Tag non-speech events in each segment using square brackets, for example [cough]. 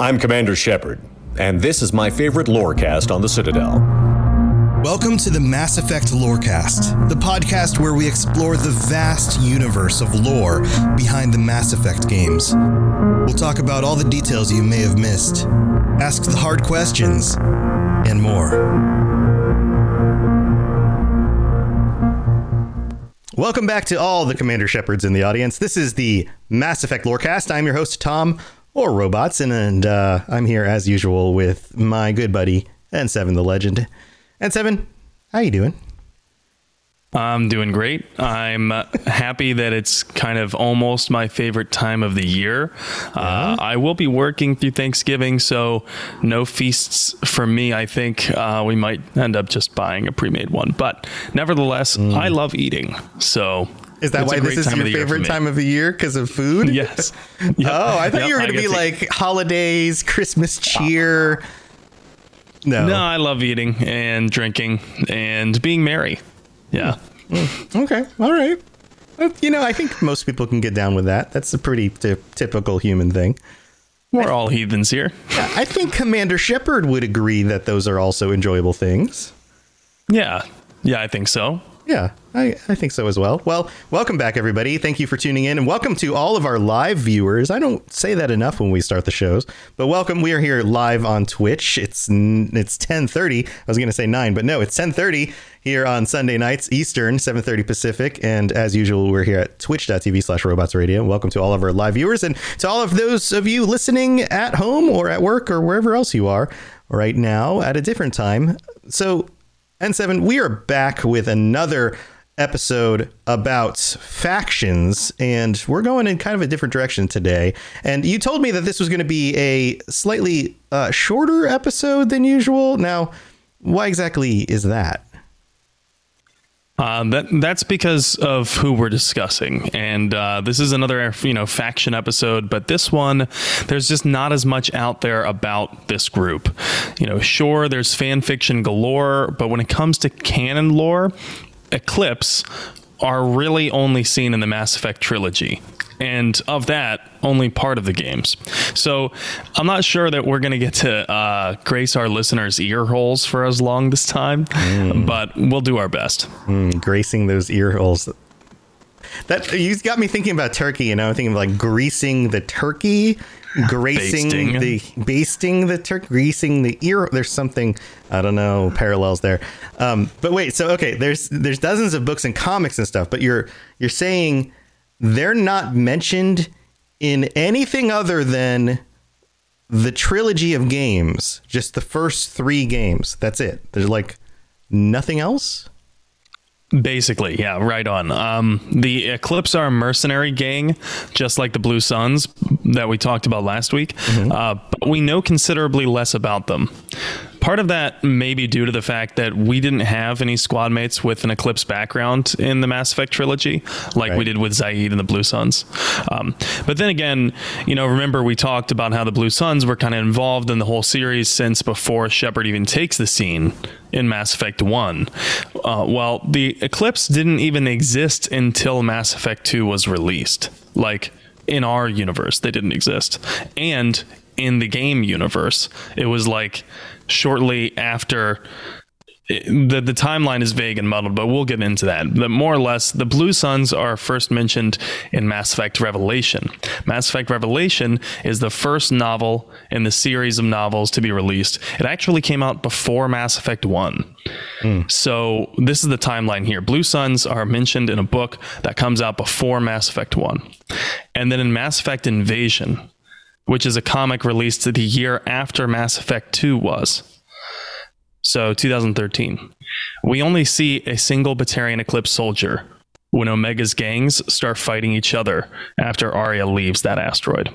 I'm Commander Shepard, and this is my favorite lorecast on the Citadel. Welcome to the Mass Effect Lorecast, the podcast where we explore the vast universe of lore behind the Mass Effect games. We'll talk about all the details you may have missed, ask the hard questions, and more. Welcome back to all the Commander Shepards in the audience. This is the Mass Effect Lorecast. I'm your host, Tom, or Robots, and, and uh, I'm here as usual with my good buddy, N7 the Legend. N7, how you doing? I'm doing great. I'm uh, happy that it's kind of almost my favorite time of the year. Uh, I will be working through Thanksgiving, so no feasts for me. I think uh, we might end up just buying a pre made one. But nevertheless, I love eating. So. Is that it's why this is your of the year for favorite time of the year because of food? Yes. [laughs] Yep. Oh, I thought Yep, you were going to be like holidays, Christmas cheer. No. No, I love eating and drinking and being merry. Yeah. Hmm. Okay. All right. You know, I think most people can get down with that. That's a pretty ty- typical human thing. We're all heathens here. I think Commander Shepard would agree that those are also enjoyable things. Yeah. Yeah, I think so. Yeah, I, I think so as well. Well, welcome back, everybody. Thank you for tuning in, and welcome to all of our live viewers. I don't say that enough when we start the shows, but welcome. We are here live on Twitch. It's it's ten thirty. I was going to say nine, but no, it's ten thirty here on Sunday nights Eastern, seven thirty Pacific, and as usual, we're here at Twitch.tv/slash Robots Radio. Welcome to all of our live viewers, and to all of those of you listening at home or at work or wherever else you are right now at a different time. So N7, we are back with another episode about factions, and we're going in kind of a different direction today. And you told me that this was going to be a slightly uh, shorter episode than usual. Now, why exactly is that? Uh, that that's because of who we're discussing, and uh, this is another you know faction episode. But this one, there's just not as much out there about this group. You know, sure, there's fan fiction galore, but when it comes to canon lore, Eclipse are really only seen in the Mass Effect trilogy. And of that, only part of the games. So I'm not sure that we're going to get to uh, grace our listeners' ear holes for as long this time, but we'll do our best. Mm, gracing those ear holes. That you got me thinking about turkey, and I'm thinking of like greasing the turkey, gracing Basting. the basting the turkey, greasing the ear. There's something I don't know parallels there. Um, but wait, so okay, there's there's dozens of books and comics and stuff, but you're you're saying they're not mentioned in anything other than the trilogy of games, just the first three games. That's it. There's like nothing else. Basically, yeah, right on. Um, the Eclipse are a mercenary gang, just like the Blue Suns that we talked about last week, uh, but we know considerably less about them. Part of that may be due to the fact that we didn't have any squad mates with an Eclipse background in the Mass Effect trilogy, like we did with Zaeed and the Blue Suns. Um, but then again, you know, remember we talked about how the Blue Suns were kind of involved in the whole series since before Shepard even takes the scene in Mass Effect 1. Uh, well, the Eclipse didn't even exist until Mass Effect 2 was released. Like, in our universe, they didn't exist. And in the game universe, it was like shortly after the the timeline is vague and muddled, but we'll get into that. But more or less, the Blue Suns are first mentioned in Mass Effect Revelation. Mass Effect Revelation is the first novel in the series of novels to be released. It actually came out before Mass Effect 1. Hmm. So this is the timeline here. Blue Suns are mentioned in a book that comes out before Mass Effect 1. And then in Mass Effect Invasion, which is a comic released the year after Mass Effect 2 was. So 2013. We only see a single Batarian Eclipse soldier when Omega's gangs start fighting each other after Aria leaves that asteroid.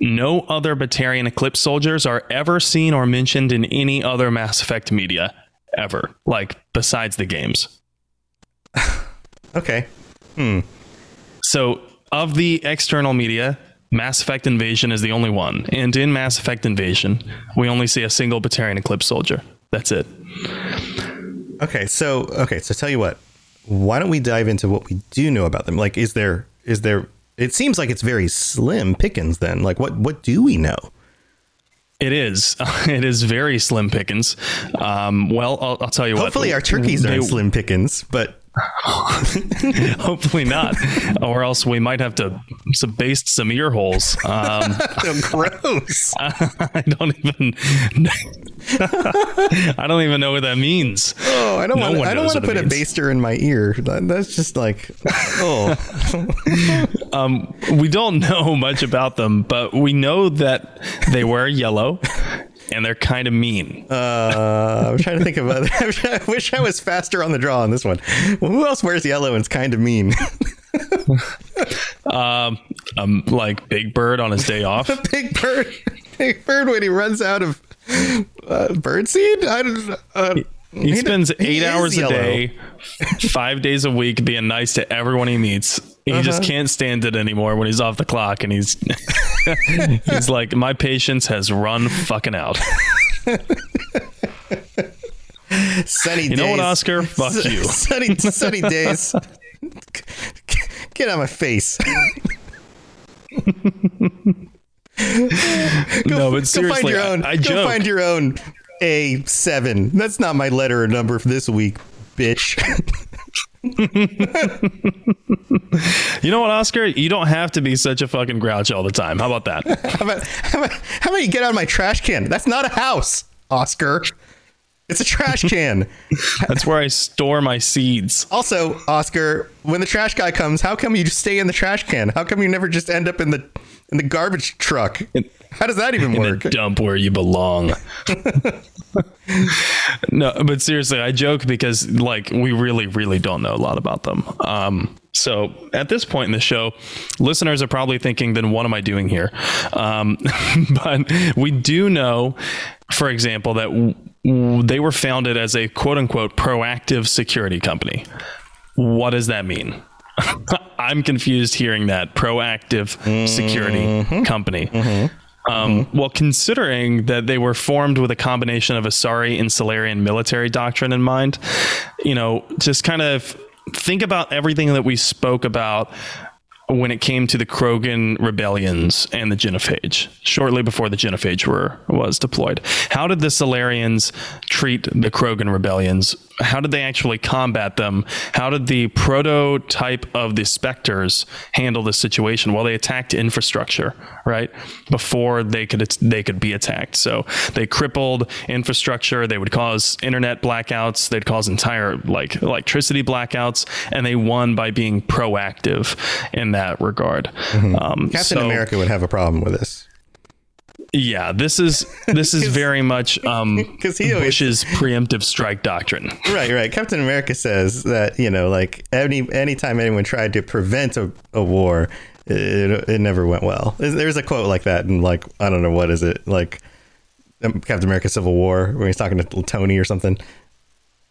No other Batarian Eclipse soldiers are ever seen or mentioned in any other Mass Effect media ever, like besides the games. [laughs] Okay. Hmm. So, of the external media, Mass Effect Invasion is the only one. And in Mass Effect Invasion, we only see a single Batarian Eclipse soldier. That's it. Okay. So okay. So tell you what. Why don't we dive into what we do know about them? Like, is there is there? It seems like it's very slim pickings. Then, like, what what do we know? It is. [laughs] It is very slim pickings. Um, well, I'll, I'll tell you what. Hopefully, our turkeys They- aren't slim pickings, but [laughs] Hopefully not, or else we might have to baste some ear holes. Um, [laughs] gross. [laughs] I don't even. I don't even know what that means. Oh, I don't No want. I don't want to put a baster in my ear. That- That's just like, oh, Um, we don't know much about them, but we know that they wear yellow and they're kind of mean. uh, I'm trying to think of other. [laughs] I wish I was faster on the draw on this one. Well, Who else wears yellow and is kind of mean? [laughs] Um, um, like Big Bird on his day off. [laughs] Big Bird. Big Bird when he runs out of uh, birdseed. I don't. Uh, He spends eight is hours yellow. a day, five days a week, being nice to everyone he meets. He Uh-huh. just can't stand it anymore when he's off the clock, and he's [laughs] he's like, my patience has run fucking out. Sunny days. You know what, Oscar? Fuck you. Sunny, sunny days. [laughs] Get out of my face. no, but seriously, Go find your own. I, I go joke. find your own A seven. That's not my letter or number for this week, bitch. [laughs] [laughs] you know what, Oscar? You don't have to be such a fucking grouch all the time. How about that? [laughs] how, about, how about how about you get out of my trash can? That's not a house, Oscar. It's a trash can. [laughs] That's where I store my seeds. also, Oscar, when the trash guy comes, how come you just stay in the trash can? How come you never just end up in the in the garbage truck? How does that even in work? dump where you belong. no, but seriously, I joke because like we really, really don't know a lot about them. Um, so at this point in the show, listeners are probably thinking, "Then what am I doing here?" Um, [laughs] but we do know, for example, that w- they were founded as a quote unquote proactive security company. What does that mean? [laughs] I'm confused hearing that proactive security company. Um, Well, considering that they were formed with a combination of Asari and Salarian military doctrine in mind, you know, just kind of think about everything that we spoke about when it came to the Krogan rebellions and the Genophage, shortly before the Genophage were was deployed. How did the Salarians treat the Krogan rebellions? How did they actually combat them? How did the prototype of the Spectres handle the situation? Well, they attacked infrastructure, right? Before they could they could be attacked. So they crippled infrastructure. They would cause internet blackouts. They'd cause entire like electricity blackouts, and they won by being proactive in that regard. Um, Captain so- America would have a problem with this. Yeah, this is this is [laughs] very much um, [laughs] 'Cause he always- Bush's preemptive strike doctrine. Right, right. Captain America says that you know, like any anytime anyone tried to prevent a, a war, it, it never went well. There's a quote like that, and like I don't know what is it like um, Captain America: Civil War when he's talking to Tony or something.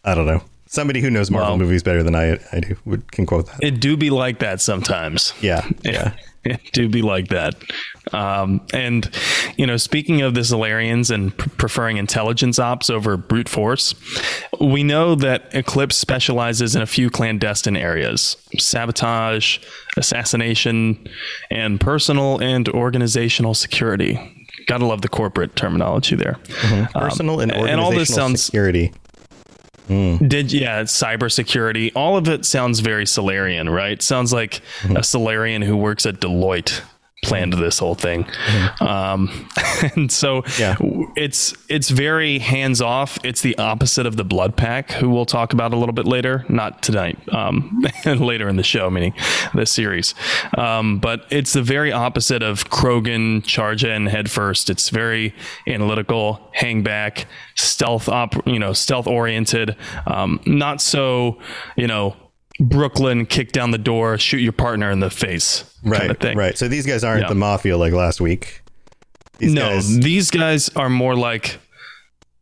I don't know. Somebody who knows Marvel Well- movies better than I I do would can quote that. It do be like that sometimes. Yeah, [laughs] yeah. It do be like that. Um, and, you know, speaking of the Salarians and p- preferring intelligence ops over brute force, we know that Eclipse specializes in a few clandestine areas sabotage, assassination, and personal and organizational security. Gotta love the corporate terminology there. Um, Personal and organizational and all this sounds security. Hmm. did yeah, cybersecurity. All of it sounds very Salarian, right? Sounds like a hmm. Salarian who works at Deloitte planned this whole thing. Um, [laughs] and so Yeah. it's it's very hands off. It's the opposite of the Blood Pack, who we'll talk about a little bit later, not tonight, um, [laughs] later in the show, meaning this series. Um, but it's the very opposite of Krogan charge in head first. It's very analytical, hang back, stealth op, you know, stealth oriented, um, not so, you know. Brooklyn, kick down the door, shoot your partner in the face, Right, kind of thing. right. So these guys aren't Yeah. the mafia like last week. These no, guys- these guys are more like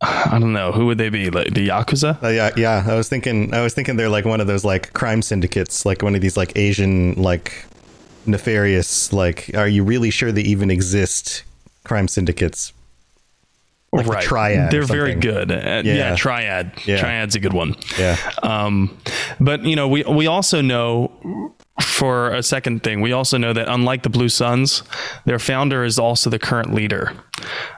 I don't know who would they be like the yakuza. Uh, yeah, yeah. I was thinking. I was thinking they're like one of those like crime syndicates, like one of these like Asian like nefarious. Like, are you really sure they even exist? Crime syndicates. Like the triad They're very good. At, Yeah. yeah. triad. Yeah. Triad's a good one. Yeah. Um, but you know, we we also know for a second thing, we also know that unlike the Blue Suns, their founder is also the current leader,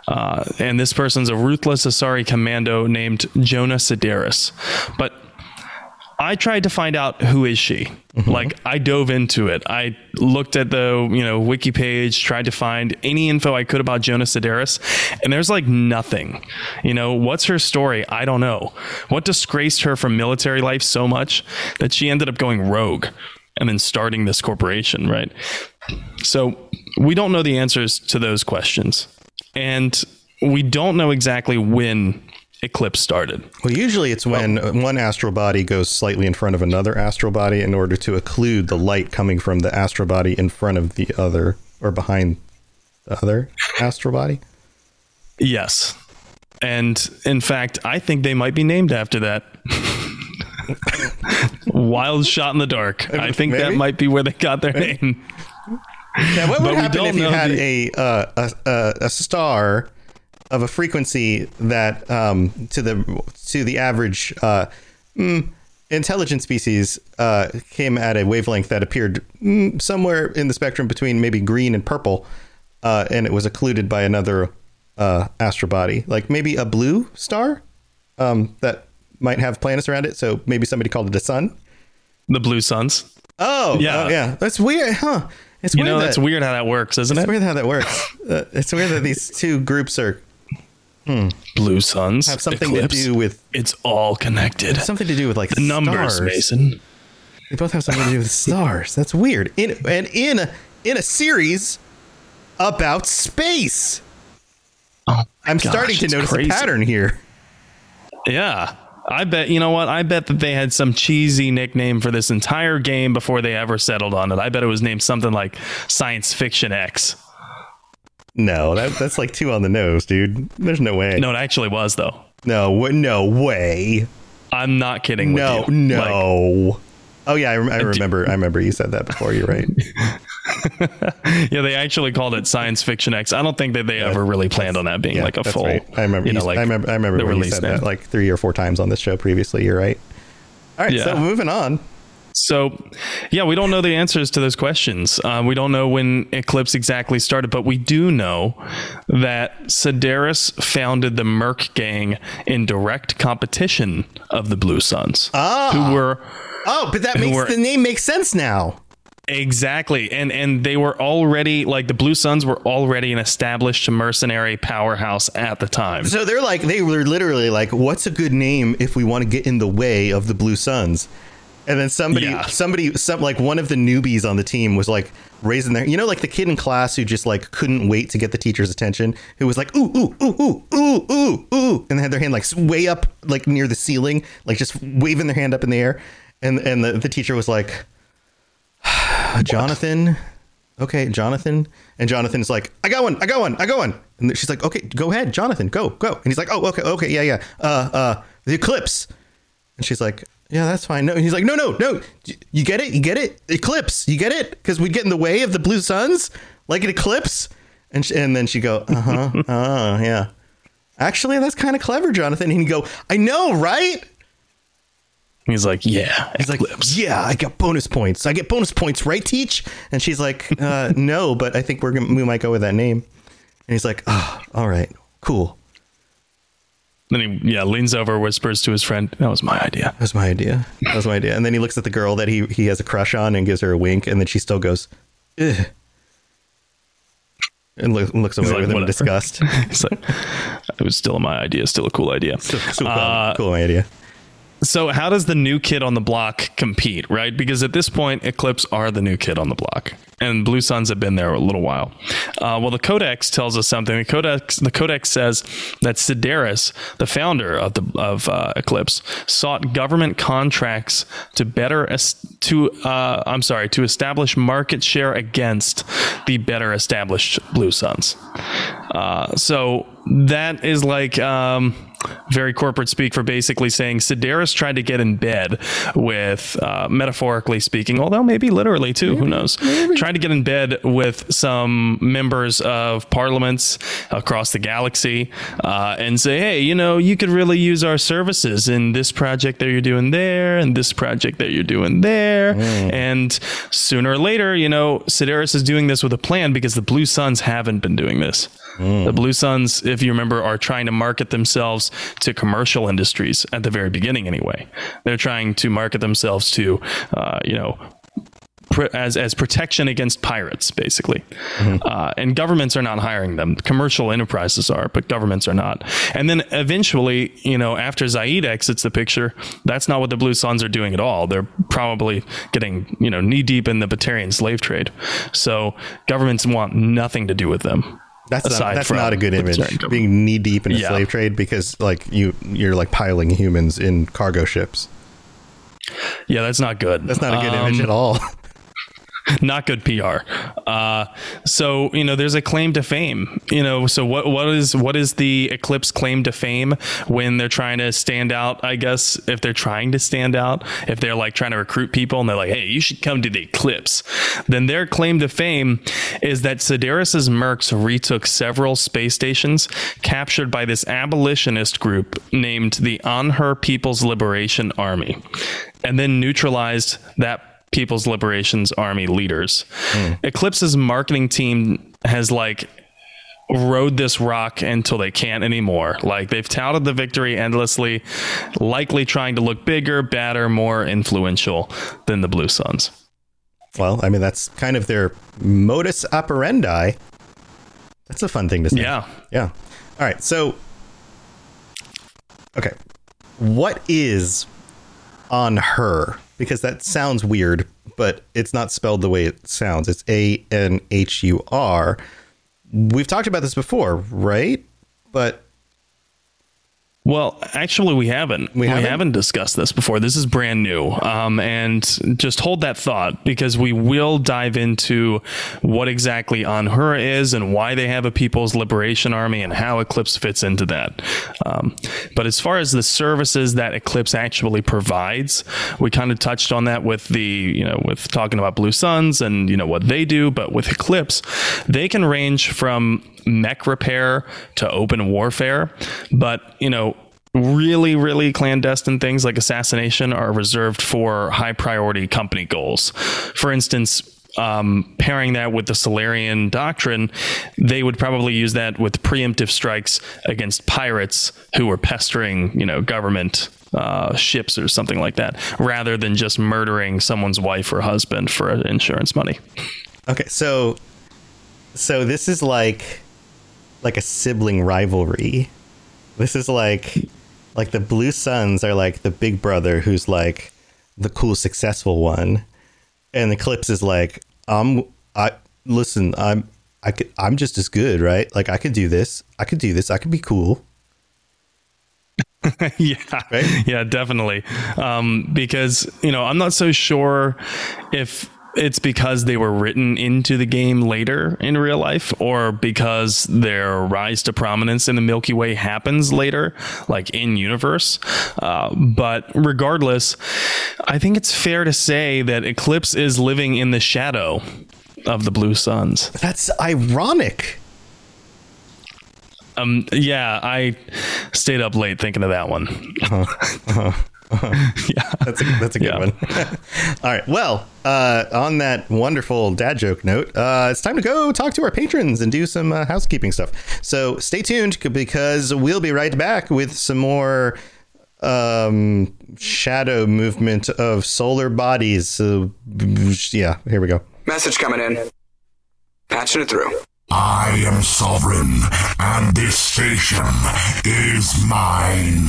uh, and this person's a ruthless Asari commando named Jona Sederis. But I tried to find out who is she. Mm-hmm. Like I dove into it. I looked at the you know wiki page, tried to find any info I could about Jona Sederis, and there's like nothing. You know what's her story? I don't know. What disgraced her from military life so much that she ended up going rogue and then starting this corporation, right? So we don't know the answers to those questions, and we don't know exactly when Eclipse started. Well, usually it's when one astral body goes slightly in front of another astral body in order to occlude the light coming from the astral body in front of the other or behind the other astral body. Yes. And in fact, I think they might be named after that. [laughs] Wild shot in the dark. I think that might be where they got their name. Now, what would But happen if you had the- a, uh, a a a star of a frequency that um, to the to the average uh, mm, intelligent species uh, came at a wavelength that appeared mm, somewhere in the spectrum between maybe green and purple, uh, and it was occluded by another uh, astral body, like maybe a blue star um, that might have planets around it. So maybe somebody called it a sun. The Blue Suns. Oh, Yeah. oh, yeah. That's weird, huh? It's You weird know, that- that's weird how that works, isn't it's it? It's weird how that works. Uh, it's weird that these two groups are Hmm. Blue Suns. have something Eclipse. to do with It's all connected. something to do with like The numbers, stars. Mason. They both have something to do with [laughs] stars. That's weird. In and in a, in a series about space. Oh, I'm gosh, starting to notice crazy. a pattern here. Yeah. I bet, you know what? I bet that they had some cheesy nickname for this entire game before they ever settled on it. I bet it was named something like Science Fiction X. No, that, that's like two on the nose, dude. There's no way. No, it actually was, though. no, wa- no way. I'm not kidding with No, you. Like, no. oh yeah, I, rem- I remember. I remember you said that before. You're right. [laughs] yeah, they actually called it Science Fiction X. I don't think that they ever really planned on that being Yeah, like a full. right. I remember. You know, like I remember. I remember when you said name. that like three or four times on this show previously. You're right. All right. Yeah. So moving on. So, yeah, we don't know the answers to those questions. Uh, we don't know when Eclipse exactly started, but we do know that Sederis founded the Merc Gang in direct competition of the Blue Suns, who were Oh, but that makes were- the name make sense now. exactly and and they were already like the Blue Suns were already an established mercenary powerhouse at the time. So they're like, they were literally like, what's a good name if we want to get in the way of the Blue Suns? And then somebody, Yeah. somebody, some like one of the newbies on the team was like raising their, you know, like the kid in class who just like couldn't wait to get the teacher's attention, who was like, ooh, ooh, ooh, ooh, ooh, ooh, ooh, and they had their hand like way up, like near the ceiling, like just waving their hand up in the air. And and the, the teacher was like, [sighs] Jonathan, okay, Jonathan. And Jonathan's like, I got one, I got one, I got one. And she's like, okay, go ahead, Jonathan, go, go. And he's like, oh, okay, okay, yeah, yeah. Uh, uh, the eclipse. And she's like, yeah, that's fine. No, he's like, no, no, no. You get it? You get it? Eclipse. You get it? Because we'd get in the way of the blue suns like an eclipse. And sh- and then she go, [laughs] uh huh, oh yeah. Actually, that's kind of clever, Jonathan. And he go, I know, right? He's like, yeah, He's like, yeah, I got bonus points. I get bonus points, right, Teach? And she's like, uh, [laughs] no, but I think we're gonna, we might go with that name. And he's like, oh, all right, cool. Then he yeah leans over, whispers to his friend, "That was my idea." That was my idea. That was my idea. And then he looks at the girl that he he has a crush on and gives her a wink, and then she still goes, Ugh. and look, looks away like, with him in "Whatever." disgust. [laughs] He's like, "It was still my idea, still a cool idea." So, so cool, Uh, cool idea. So, how does the new kid on the block compete, right? Because at this point, Eclipse are the new kid on the block, and Blue Suns have been there a little while. Uh, well, the Codex tells us something. The Codex, the Codex says that Sederis, the founder of the of uh, Eclipse, sought government contracts to better to uh, I'm sorry to establish market share against the better established Blue Suns. Uh, so that is like um, very corporate speak for basically saying Sederis tried to get in bed with, uh, metaphorically speaking, although maybe literally too, who knows, tried to get in bed with some members of parliaments across the galaxy uh, and say, hey, you know, you could really use our services in this project that you're doing there and this project that you're doing there. And sooner or later, you know, Sederis is doing this with a plan because the Blue Suns haven't been doing this. The Blue Suns, if you remember, are trying to market themselves to commercial industries at the very beginning, anyway. They're trying to market themselves to, uh, you know, pr- as as protection against pirates, basically. Uh, and governments are not hiring them. Commercial enterprises are, but governments are not. And then eventually, you know, after Zaeed exits the picture, that's not what the Blue Suns are doing at all. They're probably getting you know knee deep in the Batarian slave trade. So governments want nothing to do with them. That's not, that's not a good image. Being knee deep in a Yeah. slave trade because like you you're like piling humans in cargo ships. Yeah, that's not good. That's not a good Um, image at all. [laughs] [laughs] not good PR. Uh, so you know, there's a claim to fame. You know, so what what is what is the Eclipse claim to fame when they're trying to stand out? I guess if they're trying to stand out, if they're like trying to recruit people and they're like, hey, you should come to the Eclipse, then their claim to fame is that Sederis's mercs retook several space stations captured by this abolitionist group named the Anhur People's Liberation Army, and then neutralized that People's Liberations Army leaders. Hmm. Eclipse's marketing team has like rode this rock until they can't anymore. Like they've touted the victory endlessly, likely trying to look bigger, badder, more influential than the Blue Suns. Well, I mean that's kind of their modus operandi. That's a fun thing to say. Yeah. Yeah. All right. So, okay, what is on her? Because that sounds weird, but it's not spelled the way it sounds. It's A N H U R. We've talked about this before, right? But Well, actually, we haven't. We We, haven't? haven't? discussed this before. This is brand new. Um, and just hold that thought because we will dive into what exactly Anhura is and why they have a People's Liberation Army and how Eclipse fits into that. Um, but as far as the services that Eclipse actually provides, we kind of touched on that with the, you know, with talking about Blue Suns and, you know, what they do. But with Eclipse, they can range from mech repair to open warfare. But, you know, really, really clandestine things like assassination are reserved for high priority company goals. For instance, um, pairing that with the Salarian doctrine, they would probably use that with preemptive strikes against pirates who were pestering, you know, government uh, ships or something like that, rather than just murdering someone's wife or husband for insurance money. okay, so so this is like like a sibling rivalry. This is like like the Blue Suns are like the big brother who's like the cool successful one, and Eclipse is like I'm I listen I'm I could I'm just as good right? Like I could do this. I could do this. I could be cool. [laughs] Yeah, Right? yeah, definitely. Um, because you know, I'm not so sure if it's because they were written into the game later in real life, or because their rise to prominence in the Milky Way happens later, like in universe. Uh, but regardless, I think it's fair to say that Eclipse is living in the shadow of the Blue Suns. that's ironic Um, yeah, I stayed up late thinking of that one. [laughs] [laughs] yeah. [laughs] That's a, that's a good Yeah. one. [laughs] All right. Well, uh, on that wonderful dad joke note, uh, it's time to go talk to our patrons and do some uh, housekeeping stuff. So stay tuned because we'll be right back with some more um, shadow movement of solar bodies. So, yeah, here we go. Message coming in. Patching it through. I am sovereign, and this station is mine.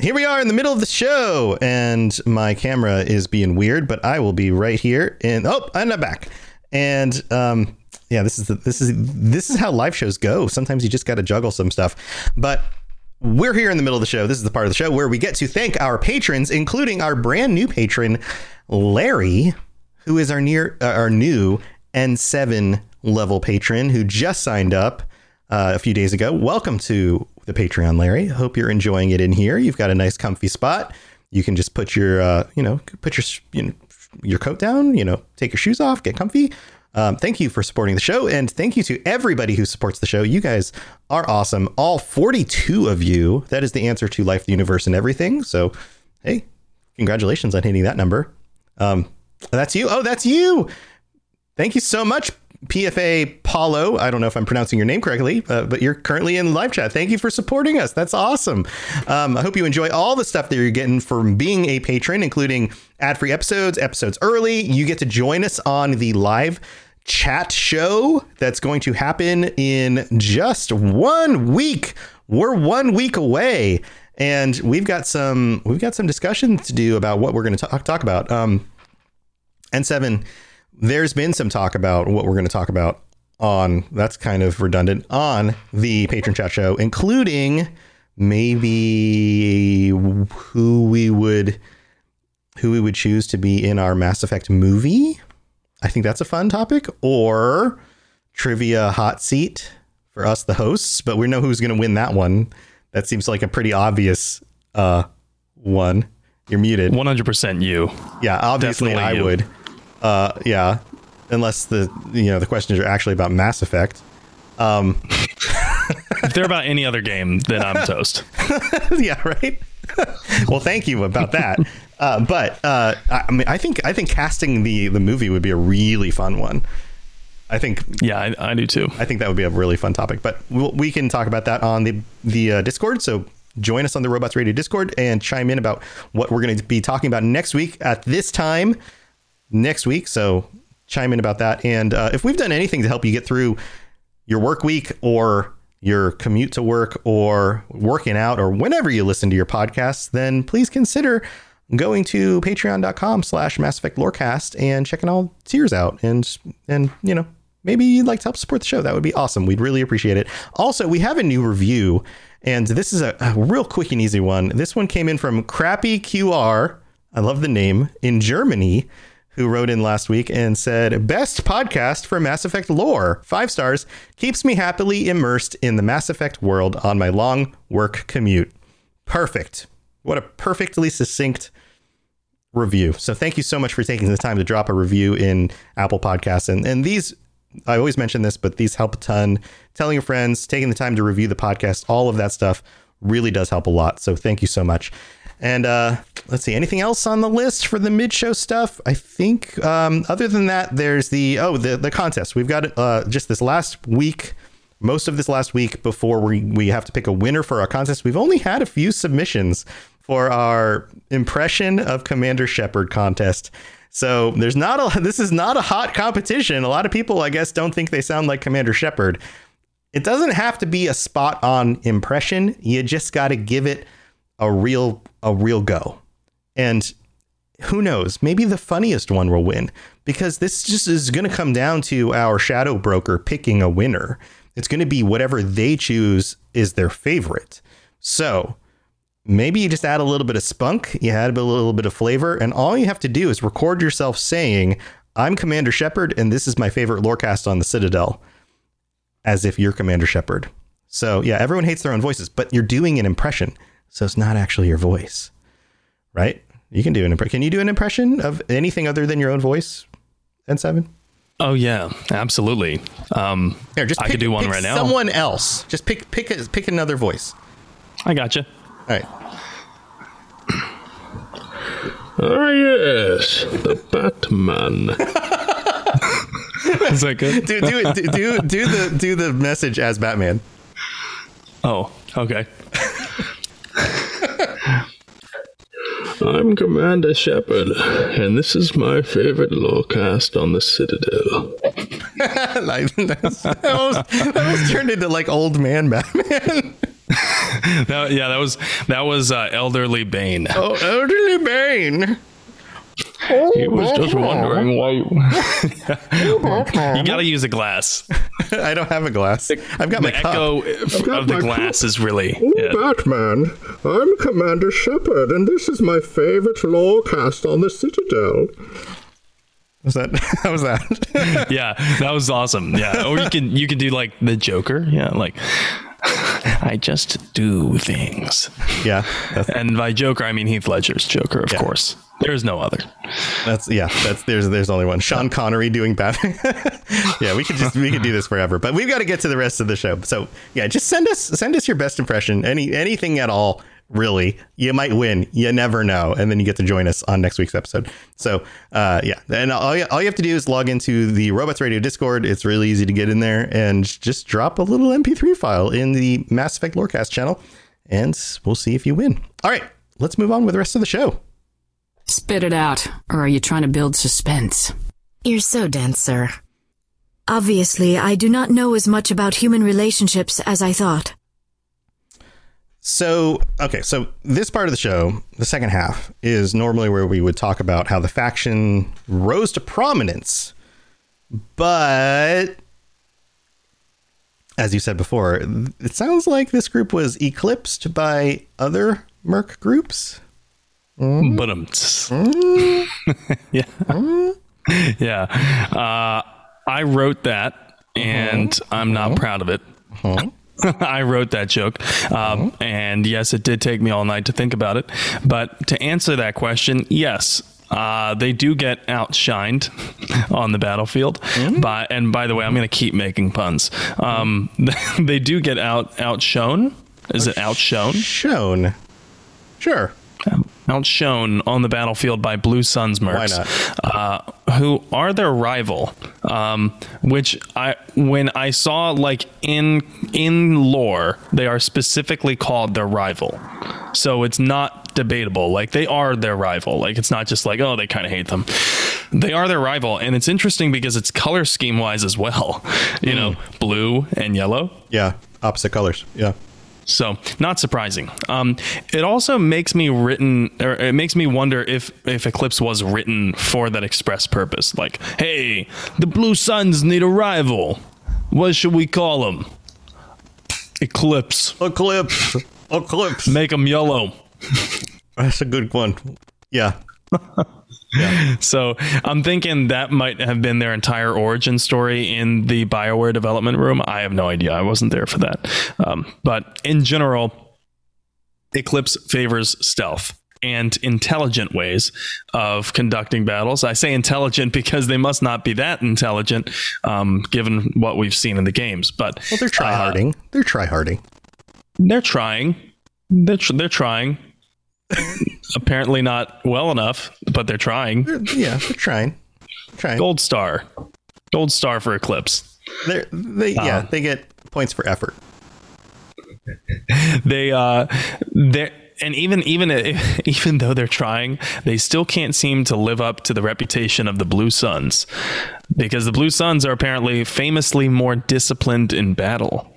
Here we are in the middle of the show, and my camera is being weird, but I will be right here. And oh, and I'm not back. And um, yeah, this is the, this is this is how live shows go. Sometimes you just got to juggle some stuff, but we're here in the middle of the show. This is the part of the show where we get to thank our patrons, including our brand new patron, Larry, who is our near uh, our new N7 level patron who just signed up uh, a few days ago. Welcome to the Patreon, Larry. Hope you're enjoying it in here. You've got a nice, comfy spot. You can just put your, uh, you know, put your you know, your coat down. You know, take your shoes off, get comfy. Um, thank you for supporting the show, and thank you to everybody who supports the show. You guys are awesome. All 42 of you. That is the answer to life, the universe, and everything. So, hey, congratulations on hitting that number. Um, that's you. Oh, that's you. Thank you so much, PFA Paulo. I don't know if I'm pronouncing your name correctly, uh, but you're currently in live chat. Thank you for supporting us. That's awesome. Um, I hope you enjoy all the stuff that you're getting from being a patron, including ad free episodes, episodes early. You get to join us on the live chat show that's going to happen in just one week. We're one week away. And we've got some we've got some discussion to do about what we're going to talk talk about. Um, N7 there's been some talk about what we're going to talk about on that's kind of redundant on the patron chat show, including maybe who we would who we would choose to be in our Mass Effect movie. I think that's a fun topic, or trivia hot seat for us, the hosts. But we know who's going to win that one. That seems like a pretty obvious uh, one. You're muted. 100% you. Yeah, obviously Definitely I you. would. Uh, yeah, unless the you know the questions are actually about Mass Effect. Um, If they're about any other game, then I'm [laughs] toast. yeah, right. [laughs] well, thank you about that. Uh, but uh, I, I mean, I think I think casting the the movie would be a really fun one. I think Yeah, I, I do too. I think that would be a really fun topic. But we'll, we can talk about that on the the uh, Discord. So join us on the Robots Radio Discord and chime in about what we're going to be talking about next week at this time next week. So chime in about that. And uh, if we've done anything to help you get through your work week or your commute to work or working out or whenever you listen to your podcasts, then please consider going to patreon.com slash Mass Effect Lorecast and checking all tiers out. And, and, you know, maybe you'd like to help support the show. That would be awesome. We'd really appreciate it. Also, we have a new review and this is a, a real quick and easy one. This one came in from Crappy QR. I love the name in Germany who wrote in last week and said, Best podcast for Mass Effect lore. Five stars. Keeps me happily immersed in the Mass Effect world on my long work commute. Perfect. What a perfectly succinct review. So thank you so much for taking the time to drop a review in Apple Podcasts. And, and these, I always mention this, but these help a ton. Telling your friends, taking the time to review the podcast, all of that stuff really does help a lot. So thank you so much. And uh, let's see, anything else on the list for the mid-show stuff? I think um, other than that, there's the oh the the contest. We've got uh, just this last week, most of this last week before we, we have to pick a winner for our contest. We've only had a few submissions for our impression of Commander Shepard contest. So there's not a [laughs] this is not a hot competition. A lot of people, I guess, don't think they sound like Commander Shepard. It doesn't have to be a spot on impression. You just got to give it a real a real go. And who knows, maybe the funniest one will win because this just is going to come down to our shadow broker picking a winner. It's going to be whatever they choose is their favorite. So, maybe you just add a little bit of spunk, you add a little bit of flavor, and all you have to do is record yourself saying, I'm Commander Shepard, and this is my favorite lorecast on the Citadel, as if you're Commander Shepard. So, yeah, everyone hates their own voices, but you're doing an impression. So it's not actually your voice, right? You can do an impression. Can you do an impression of anything other than your own voice, N7? Oh yeah, absolutely. Um, Here, just I could do one pick right now. Someone else. Just pick pick a, pick another voice. I gotcha. All right. Ah, yes, the Batman. [laughs] Is that good? Do do do do, do the do the message as Batman. Oh, okay. [laughs] I'm Commander Shepard, and this is my favorite lorecast on the Citadel. [laughs] like, that, was, that was turned into like old man Batman. [laughs] That, yeah, that was that was uh, elderly Bane. oh, elderly Bane. He was just wondering why. You [laughs] got to use a glass. [laughs] I don't have a glass. I've got my The cup. echo of the my glass is really. Oh, yeah. Batman, I'm Commander Shepard, and this is my favorite lorecast on the Citadel. Was that? [laughs] How was that? yeah, that was awesome. Yeah, or you can you can do like the Joker. Yeah, like [laughs] I just do things. yeah, And by Joker, I mean Heath Ledger's Joker, of course. There's no other. that's yeah. That's there's there's only one. Sean Connery doing Batman. [laughs] yeah, we could just we could do this forever, but we've got to get to the rest of the show. So yeah, just send us send us your best impression. Any anything at all. Really, you might win. You never know, and then you get to join us on next week's episode. So, uh, yeah, and all you, all you have to do is log into the Robots Radio Discord. It's really easy to get in there and just drop a little MP3 file in the Mass Effect Lorecast channel, and we'll see if you win. All right, let's move on with the rest of the show. Spit it out, or are you trying to build suspense? You're so dense, sir. Obviously, I do not know as much about human relationships as I thought. So, okay, so this part of the show, the second half, is normally where we would talk about how the faction rose to prominence. But, as you said before, it sounds like this group was eclipsed by other Merc groups. But um, [laughs] yeah, yeah. Uh, I wrote that, and I'm not proud of it. [laughs] I wrote that joke, um, and yes, it did take me all night to think about it. But to answer that question, yes. Uh, they do get outshined [laughs] on the battlefield, by and by the way, I'm going to keep making puns. Um, [laughs] they do get out outshone. Is it outshone? Shown. Sure. outshone on the battlefield by Blue Suns mercs, Uh, who are their rival. Um, which I, when I saw like in in lore, they are specifically called their rival. So it's not debatable. Like they are their rival. Like it's not just like oh they kind of hate them. They are their rival, and it's interesting because it's color scheme wise as well. You know, blue and yellow. Yeah, opposite colors. Yeah. So not surprising. Um, it also makes me written, or it makes me wonder if if Eclipse was written for that express purpose. Like, hey, the Blue Suns need a rival. What should we call them? Eclipse. Eclipse. Eclipse. Make them yellow. That's a good one. Yeah. [laughs] [laughs] So I'm thinking that might have been their entire origin story in the Bioware development room. I have no idea. I wasn't there for that. Um, but in general, Eclipse favors stealth and intelligent ways of conducting battles. I say intelligent because they must not be that intelligent, um, given what we've seen in the games. But Well, they're tryharding. they're tryharding. they're trying. They're, tr- they're trying. Apparently not well enough, but they're trying. They're, yeah, they're trying. Trying. Gold star. Gold star for Eclipse. They're, they yeah, Uh-huh. they get points for effort. [laughs] they uh they and even even [laughs] even though they're trying, they still can't seem to live up to the reputation of the Blue Suns, because the Blue Suns are apparently famously more disciplined in battle.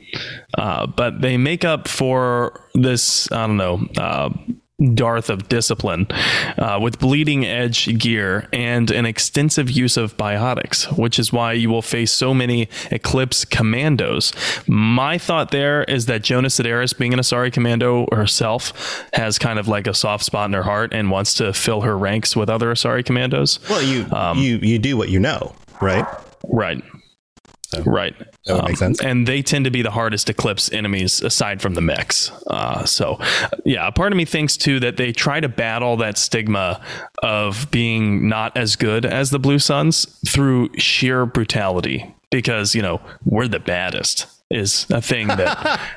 Uh, but they make up for this. I don't know. Uh, Darth of discipline uh, with bleeding edge gear and an extensive use of biotics, which is why you will face so many Eclipse commandos. My thought there is that Jonas Sederis, being an Asari commando herself, has kind of like a soft spot in her heart and wants to fill her ranks with other Asari commandos. Well, you um, you you do what you know, right? Right. So right. That would um, make sense. And they tend to be the hardest eclipse enemies aside from the mechs. Uh, so, yeah, a part of me thinks too that they try to battle that stigma of being not as good as the Blue Suns through sheer brutality because, you know, we're the baddest is a thing that. [laughs]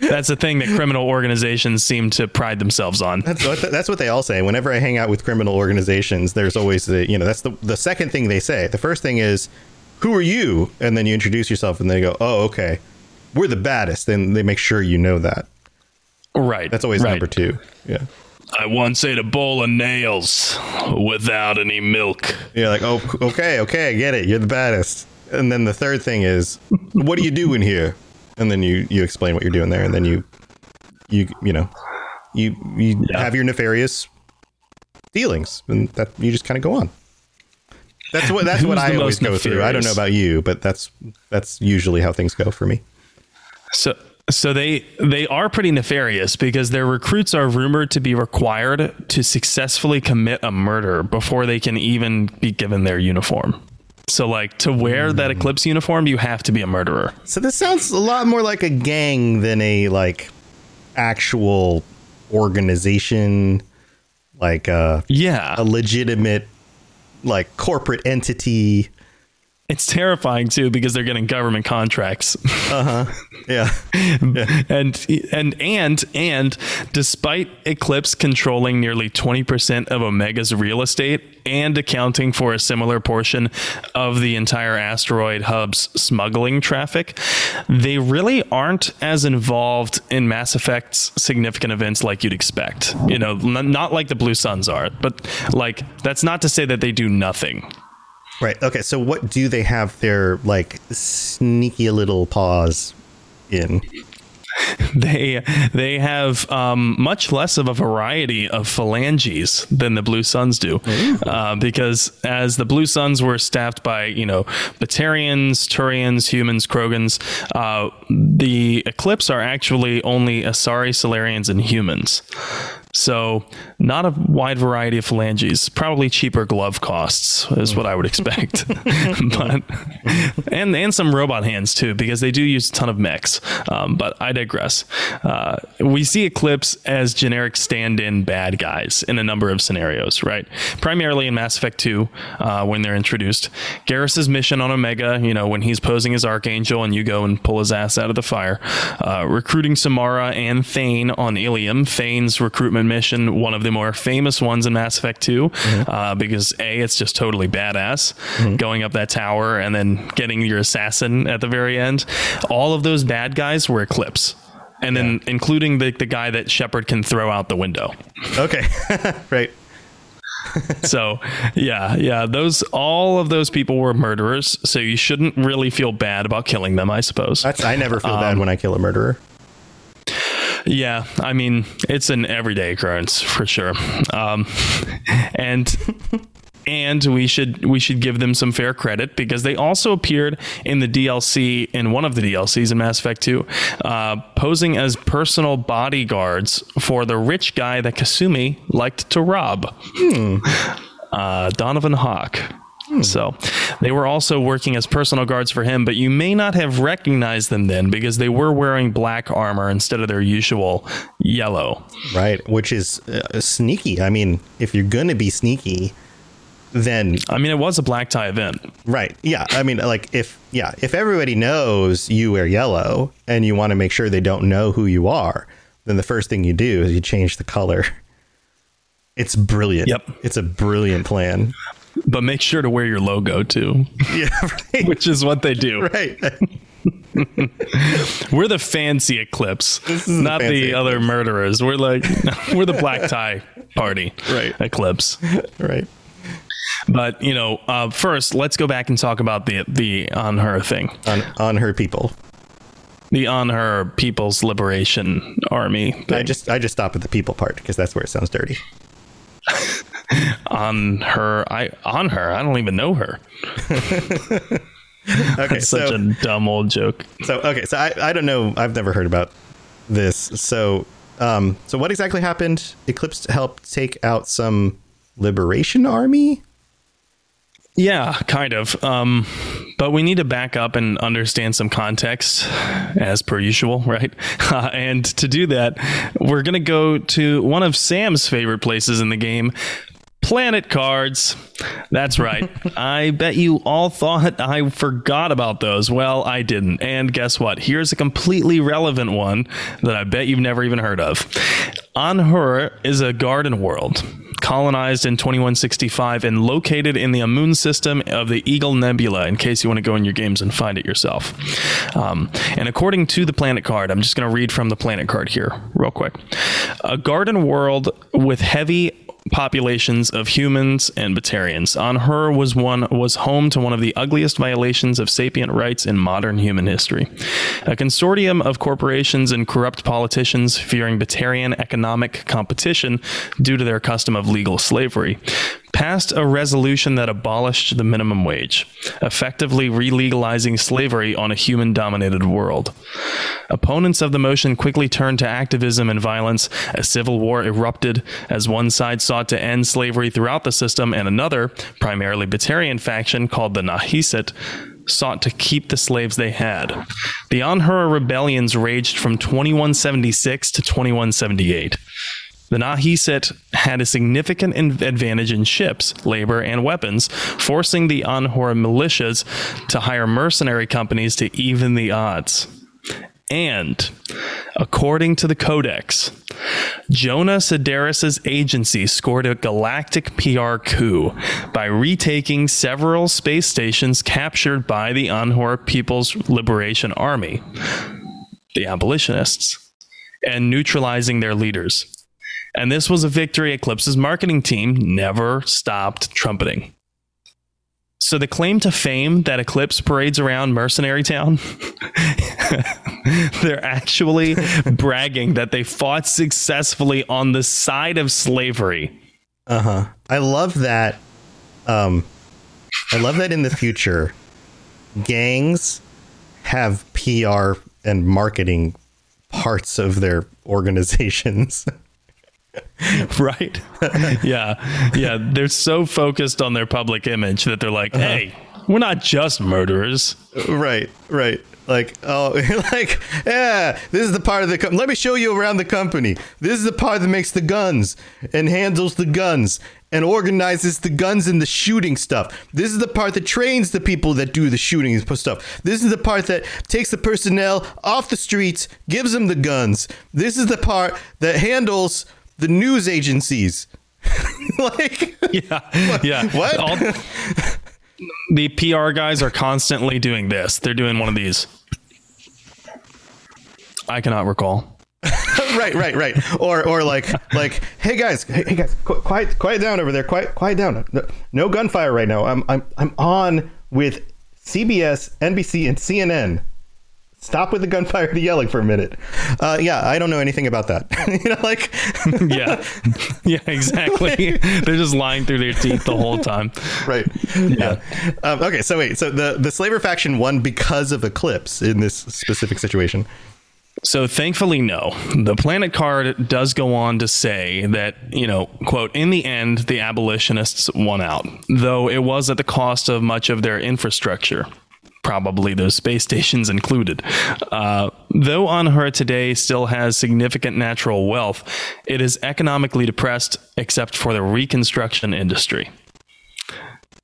That's a thing that criminal organizations seem to pride themselves on. That's what, that's what they all say. Whenever I hang out with criminal organizations, there's always the you know that's the the second thing they say. The first thing is who are you? And then you introduce yourself, and they go, oh, okay, we're the baddest. Then they make sure you know that. Right. That's always right. number two. Yeah. I once ate a bowl of nails without any milk. You're like, oh, okay, okay, I get it. You're the baddest. And then the third thing is, what are you doing here? And then you you explain what you're doing there, and then you you you know you you yeah. have your nefarious dealings, and that you just kind of go on. That's what that's what I always go nefarious? through. I don't know about you, but that's that's usually how things go for me. So so they they are pretty nefarious because their recruits are rumored to be required to successfully commit a murder before they can even be given their uniform. So like to wear mm. that Eclipse uniform, you have to be a murderer. So this sounds a lot more like a gang than a like actual organization like uh yeah a legitimate like corporate entity. It's terrifying too because they're getting government contracts. uh huh. Yeah. yeah. [laughs] And and and and despite Eclipse controlling nearly twenty percent of Omega's real estate and accounting for a similar portion of the entire asteroid hub's smuggling traffic, they really aren't as involved in Mass Effect's significant events like you'd expect. You know, not like the Blue Suns are, but like that's not to say that they do nothing. Right. Okay. So, what do they have their like sneaky little paws in? [laughs] They they have um, much less of a variety of phalanges than the Blue Suns do, uh, because as the Blue Suns were staffed by you know Batarians, Turians, humans, Krogans, uh, the Eclipse are actually only Asari, Salarians, and humans. So, not a wide variety of phalanges. Probably cheaper glove costs is what I would expect. [laughs] but and and some robot hands too, because they do use a ton of mechs. Um, but I digress. Uh, we see Eclipse as generic stand-in bad guys in a number of scenarios, right? Primarily in Mass Effect 2, uh, when they're introduced. Garrus's mission on Omega, you know, when he's posing as Archangel and you go and pull his ass out of the fire. Uh, recruiting Samara and Thane on Ilium. Thane's recruitment mission, one of the more famous ones in Mass Effect 2, mm-hmm. uh, because A, it's just totally badass mm-hmm. going up that tower and then getting your assassin at the very end. All of those bad guys were Eclipse. And yeah. then including the, the guy that Shepard can throw out the window. Okay. [laughs] right. so yeah yeah those all of those people were murderers so you shouldn't really feel bad about killing them i suppose That's, i never feel um, bad when i kill a murderer yeah, I mean it's an everyday occurrence for sure, um, and and we should we should give them some fair credit because they also appeared in the DLC in one of the DLCs in Mass Effect 2, uh, posing as personal bodyguards for the rich guy that Kasumi liked to rob, hmm. uh, Donovan Hock. Hmm. So they were also working as personal guards for him, but you may not have recognized them then because they were wearing black armor instead of their usual yellow. Right, which is uh, sneaky. I mean, if you're going to be sneaky, then I mean, it was a black tie event. Right. Yeah. I mean, like if yeah, if everybody knows you wear yellow and you want to make sure they don't know who you are, then the first thing you do is you change the color. It's brilliant. Yep. It's a brilliant plan but make sure to wear your logo too. [laughs] Yeah, right. Which is what they do. Right. [laughs] we're the fancy Eclipse, not fancy the other murderers. We're like [laughs] we're the black tie party, Right. Eclipse. right. But you know, uh, first let's go back and talk about the the Anhur thing, On on her people. the Anhur People's Liberation Army. I just I just stop at the people part because that's where it sounds dirty. On her, I on her. I don't even know her. [laughs] Okay, such so a dumb old joke. so okay, so I, I don't know. I've never heard about this. So um so what exactly happened? Eclipse helped take out some liberation army. Yeah, kind of. Um, but we need to back up and understand some context, as per usual, right? Uh, [laughs] and to do that, we're going to go to one of Sam's favorite places in the game. Planet cards. That's right. [laughs] I bet you all thought I forgot about those. Well, I didn't. And guess what? Here's a completely relevant one that I bet you've never even heard of. Anhur is a garden world colonized in 2165 and located in the Amun system of the Eagle Nebula, in case you want to go in your games and find it yourself. Um, and according to the planet card, I'm just going to read from the planet card here, real quick. A garden world with heavy populations of humans and Batarians. Anhur was one was home to one of the ugliest violations of sapient rights in modern human history. A consortium of corporations and corrupt politicians fearing Batarian economic competition due to their custom of legal slavery passed a resolution that abolished the minimum wage, effectively re-legalizing slavery on a human-dominated world. Opponents of the motion quickly turned to activism and violence. A civil war erupted as one side sought to end slavery throughout the system, and another, primarily Batarian faction called the Nahisit, sought to keep the slaves they had. The Anhur rebellions raged from 2176 to 2178. The Nahisit had a significant advantage in ships, labor, and weapons, forcing the Anhur militias to hire mercenary companies to even the odds. And, according to the Codex, Jona Sederis' agency scored a galactic PR coup by retaking several space stations captured by the Anhur People's Liberation Army, the abolitionists, and neutralizing their leaders. And this was a victory Eclipse's marketing team never stopped trumpeting. So the claim to fame that Eclipse parades around Mercenary Town, [laughs] they're actually [laughs] bragging that they fought successfully on the side of slavery. Uh huh. I love that. Um, I love that in the future, gangs have PR and marketing parts of their organizations. [laughs] [laughs] right? [laughs] yeah. Yeah. They're so focused on their public image that they're like, uh-huh. hey, we're not just murderers. right. Right. Like oh, [laughs] like yeah. This is the part of the. company. Let me show you around the company. This is the part that makes the guns and handles the guns and organizes the guns and the shooting stuff. This is the part that trains the people that do the shooting stuff. This is the part that takes the personnel off the streets, gives them the guns. This is the part that handles the news agencies. [laughs] like Yeah. Yeah. What? All, the PR guys are constantly doing this. They're doing one of these. I cannot recall. [laughs] right, right, right. Or, or like, like, hey guys, hey, hey guys, qu- quiet, quiet down over there. Quiet, quiet down. No, no gunfire right now. I'm, I'm, I'm on with CBS, NBC, and CNN. Stop with the gunfire and yelling for a minute. Uh, yeah, I don't know anything about that. [laughs] you know, like, [laughs] Yeah. [laughs] Yeah, exactly. They're just lying through their teeth the whole time. right. Yeah. Um, okay, so wait, so the the slaver faction won because of Eclipse in this specific situation. So thankfully, no. The planet card does go on to say that, you know, quote, in the end, the abolitionists won out, though it was at the cost of much of their infrastructure. Probably those space stations included. Uh, though Anhur today still has significant natural wealth, it is economically depressed except for the reconstruction industry.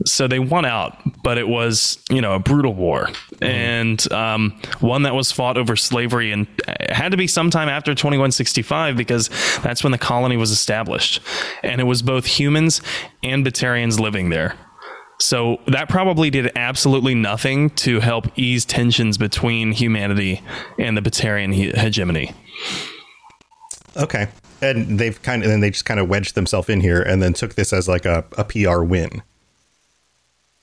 So they won out, but it was, you know, a brutal war and um, one that was fought over slavery and it had to be sometime after 2165 because that's when the colony was established. And it was both humans and Batarians living there. So that probably did absolutely nothing to help ease tensions between humanity and the Batarian he- hegemony. Okay. And they've kind of, and they just kind of wedged themselves in here and then took this as like a, a PR win.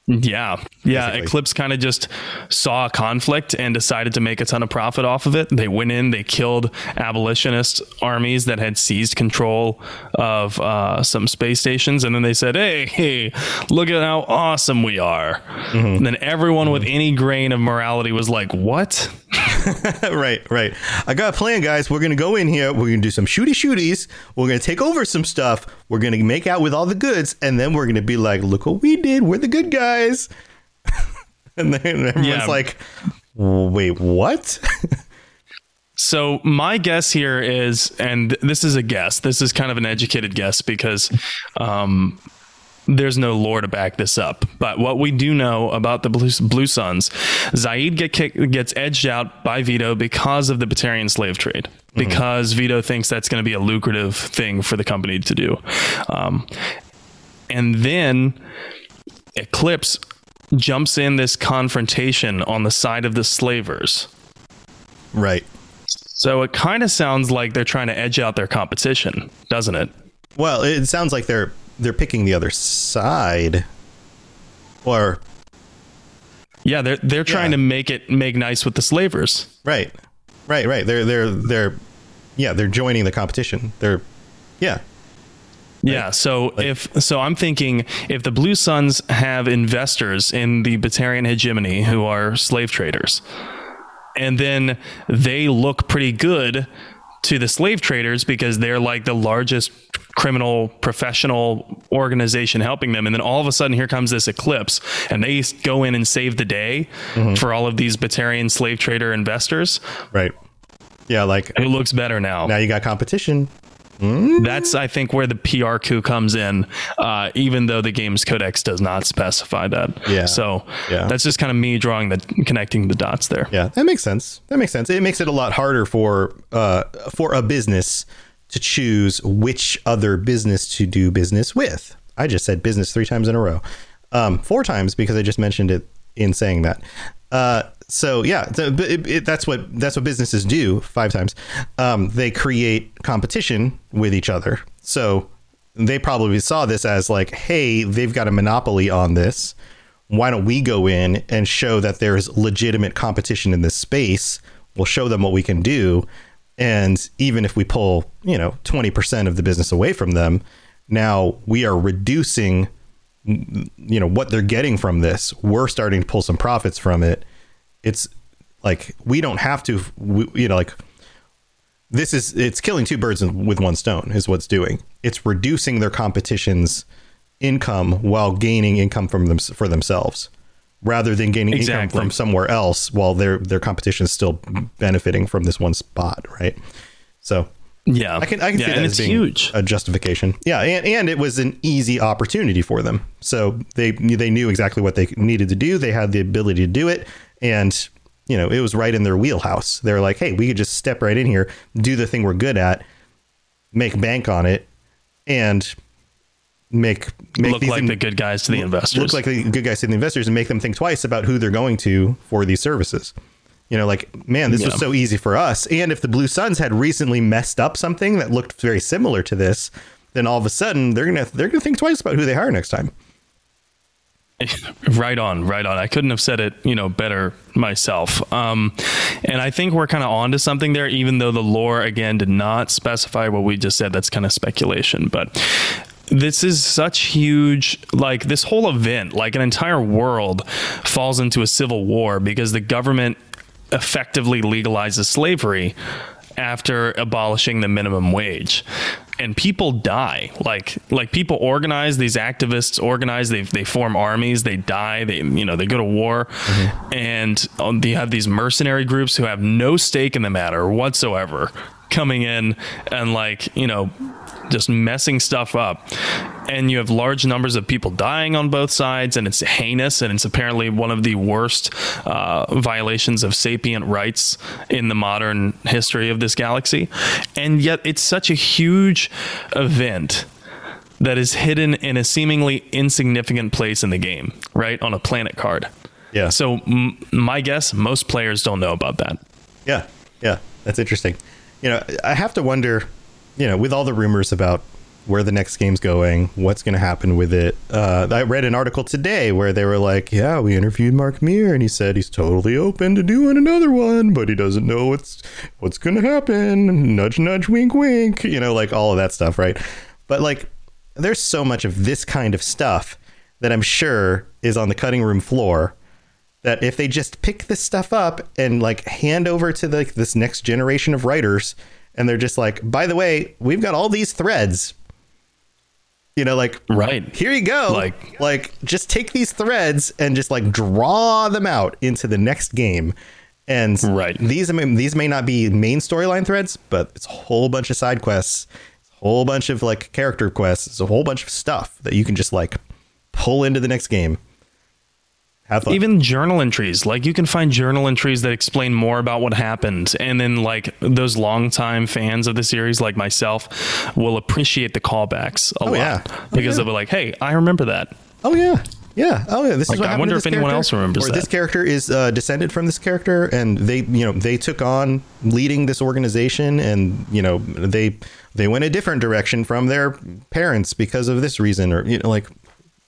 Yeah. Yeah. Basically. Eclipse kind of just saw a conflict and decided to make a ton of profit off of it. They went in, they killed abolitionist armies that had seized control of uh, some space stations. And then they said, hey, hey, look at how awesome we are. And then everyone with any grain of morality was like, what? [laughs] right, right. I got a plan, guys. We're gonna go in here. We're gonna do some shooty shooties. We're gonna take over some stuff. We're gonna make out with all the goods, and then we're gonna be like, "Look what we did. We're the good guys." [laughs] and then everyone's Yeah. like, "Wait, what?" [laughs] So my guess here is, and this is a guess. This is kind of an educated guess because um, there's no lore to back this up. But what we do know about the Blue, Blue Suns, Zaeed get kick, gets edged out by Vito because of the Batarian slave trade. Because Vito thinks that's going to be a lucrative thing for the company to do, um, and then Eclipse jumps in this confrontation on the side of the slavers. right. So it kind of sounds like they're trying to edge out their competition, doesn't it? Well, it sounds like they're they're picking the other side, or Yeah, they're they're trying Yeah. to make it make nice with the slavers. right, right, right. They're they're they're yeah, they're joining the competition. They're yeah, Yeah, so if so I'm thinking if the Blue Suns have investors in the Batarian hegemony who are slave traders, and then they look pretty good to the slave traders because they're like the largest criminal professional organization helping them and then all of a sudden here comes this eclipse and they go in and save the day mm-hmm. for all of these Batarian slave trader investors right, yeah. Like who looks better now now you got competition. That's, I think, where the PR coup comes in, uh, even though the game's codex does not specify that. Yeah. So Yeah. that's just kind of me drawing the connecting the dots there. Yeah, that makes sense. That makes sense. It makes it a lot harder for uh, for a business to choose which other business to do business with. I just said business three times in a row, um, four times because I just mentioned it in saying that. Uh, so yeah, so, it, it, that's what that's what businesses do. Five times, um, they create competition with each other. So they probably saw this as like, hey, they've got a monopoly on this why don't we go in and show that there's legitimate competition in this space? We'll show them what we can do. And even if we pull, you know, 20% of the business away from them, now we are reducing, you know, what they're getting from this. We're starting to pull some profits from it. It's like, we don't have to, we, you know, like, this is, it's killing two birds with one stone, is what's doing. It's reducing their competition's income while gaining income from them for themselves rather than gaining income from somewhere else while their their competition is still benefiting from this one spot right so Yeah. i can i can yeah, see that as it's being huge. a justification yeah and, and it was an easy opportunity for them so they they knew exactly what they needed to do they had the ability to do it and you know it was right in their wheelhouse they're like hey we could just step right in here do the thing we're good at make bank on it and make make Look like in- the good guys to the investors. look like the good guys to the investors and make them think twice about who they're going to for these services. You know, like, man, this was so easy for us. And if the Blue Suns had recently messed up something that looked very similar to this, then all of a sudden they're gonna they're gonna think twice about who they hire next time. [laughs] right on, right on. I couldn't have said it, you know, better myself. Um, and I think we're kind of onto something there, even though the lore again did not specify what we just said. That's kind of speculation, but this is such huge like this whole event like an entire world falls into a civil war because the government effectively legalizes slavery after abolishing the minimum wage. And people die. Like like people organize these activists organize they, they form armies they die they you know they go to war. And um, they have these mercenary groups who have no stake in the matter whatsoever coming in and like you know just messing stuff up and you have large numbers of people dying on both sides and it's heinous and it's apparently one of the worst uh, violations of sapient rights in the modern history of this galaxy and yet it's such a huge event that is hidden in a seemingly insignificant place in the game, right? On a planet card. Yeah. So, m- my guess, most players don't know about that. Yeah, yeah, that's interesting. You know, I have to wonder, you know, with all the rumors about where the next game's going, what's going to happen with it. Uh, I read an article today where they were like, "Yeah, we interviewed Mark Meer, and he said he's totally open to doing another one, but he doesn't know what's what's going to happen." Nudge, nudge, wink, wink. You know, like all of that stuff, right? But like, there's so much of this kind of stuff that I'm sure is on the cutting room floor that if they just pick this stuff up and like hand over to like this next generation of writers and they're just like by the way we've got all these threads you know like right. here you go. Like- like just take these threads and just like draw them out into the next game. And Right. these I mean, these may not be main storyline threads but it's a whole bunch of side quests a whole bunch of like character quests it's a whole bunch of stuff that you can just like pull into the next game have fun Even journal entries, like you can find journal entries that explain more about what happened, and then like those longtime fans of the series, like myself, will appreciate the callbacks a lot yeah. Oh, because yeah. they'll be like, "Hey, I remember that." Oh yeah, yeah. Oh yeah. This Like, is what I wonder if anyone else remembers Or this character is uh, descended from this character, and they, you know, they took on leading this organization, and you know, they they went a different direction from their parents because of this reason, or you know, like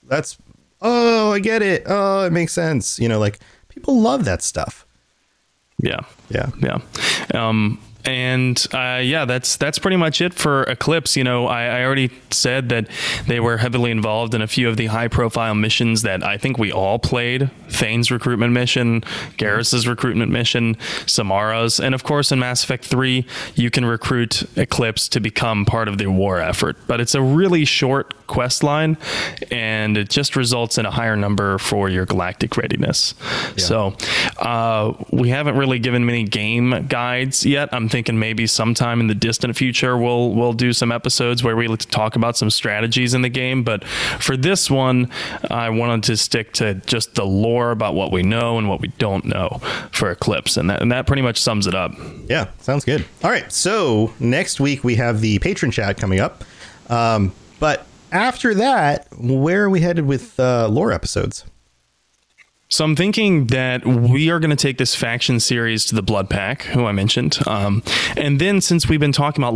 that's oh, I get it. Oh, it makes sense. You know, like people love that stuff. Yeah, Yeah. yeah. Um, and uh, yeah, that's that's pretty much it for Eclipse. You know, I, I already said that they were heavily involved in a few of the high-profile missions that I think we all played: Thane's recruitment mission, Garrus's recruitment mission, Samara's, and of course in Mass Effect Three, you can recruit Eclipse to become part of the war effort. But it's a really short quest line, and it just results in a higher number for your galactic readiness. So uh, we haven't really given many game guides yet. I'm thinking maybe sometime in the distant future we'll we'll do some episodes where we talk about some strategies in the game. But for this one, I wanted to stick to just the lore about what we know and what we don't know for Eclipse, and that and that pretty much sums it up. Yeah, sounds good. All right, so next week we have the patron chat coming up, um, but after that, where are we headed with uh, lore episodes? So I'm thinking that we are going to take this faction series to the Blood Pack, who I mentioned, um, and then since we've been talking about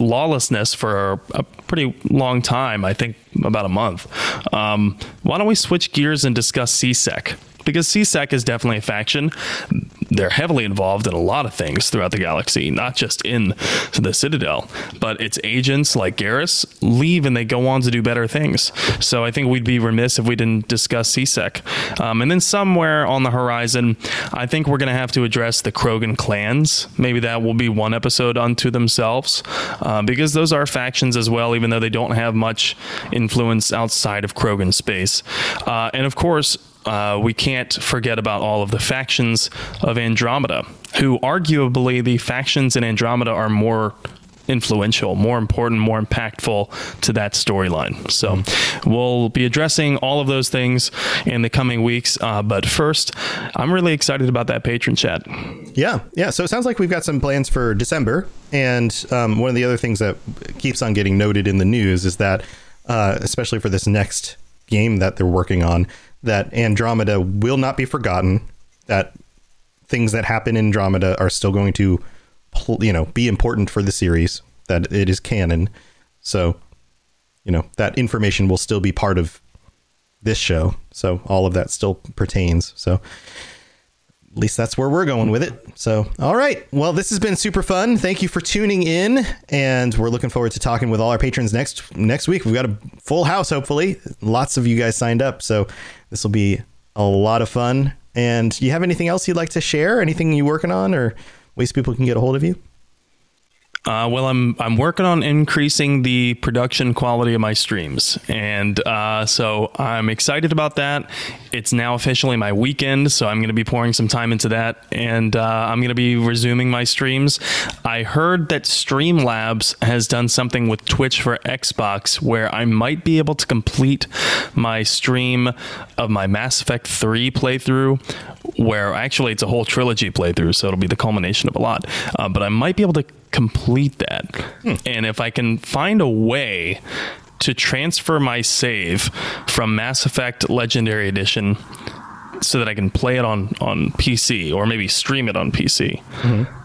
lawlessness for a pretty long time, I think about a month, um, why don't we switch gears and discuss C-Sec? Because C-Sec is definitely a faction. They're heavily involved in a lot of things throughout the galaxy, not just in the Citadel, but its agents like Garrus leave and they go on to do better things. So I think we'd be remiss if we didn't discuss C-Sec. Um, and then somewhere on the horizon, I think we're going to have to address the Krogan clans. Maybe that will be one episode unto themselves, uh, because those are factions as well, even though they don't have much influence outside of Krogan space. Uh, and of course, uh, we can't forget about all of the factions of Andromeda, who arguably the factions in Andromeda are more influential, more important, more impactful to that storyline. So we'll be addressing all of those things in the coming weeks. Uh, but first, I'm really excited about that patron chat. Yeah, yeah. So it sounds like we've got some plans for December, and um, one of the other things that keeps on getting noted in the news is that, uh, especially for this next game that they're working on, that Andromeda will not be forgotten. That things that happen in Andromeda are still going to, you know, be important for the series. That it is canon. So, you know, that information will still be part of this show. So all of that still pertains. So at least that's where we're going with it. So, all right. Well, this has been super fun. Thank you for tuning in, and we're looking forward to talking with all our patrons next next week. We've got a full house, hopefully. Lots of you guys signed up, so this will be a lot of fun. And you have anything else you'd like to share? Anything you're working on, or ways people can get a hold of you? Uh, well, I'm I'm working on increasing the production quality of my streams, and uh, so I'm excited about that. It's now officially my weekend, so I'm going to be pouring some time into that, and uh, I'm going to be resuming my streams. I heard that Streamlabs has done something with Twitch for Xbox, where I might be able to complete my stream of my Mass Effect 3 playthrough, where actually it's a whole trilogy playthrough, so it'll be the culmination of a lot. Uh, but I might be able to complete that. Hmm. And if I can find a way to transfer my save from Mass Effect Legendary Edition so that I can play it on on PC or maybe stream it on PC. Mm-hmm.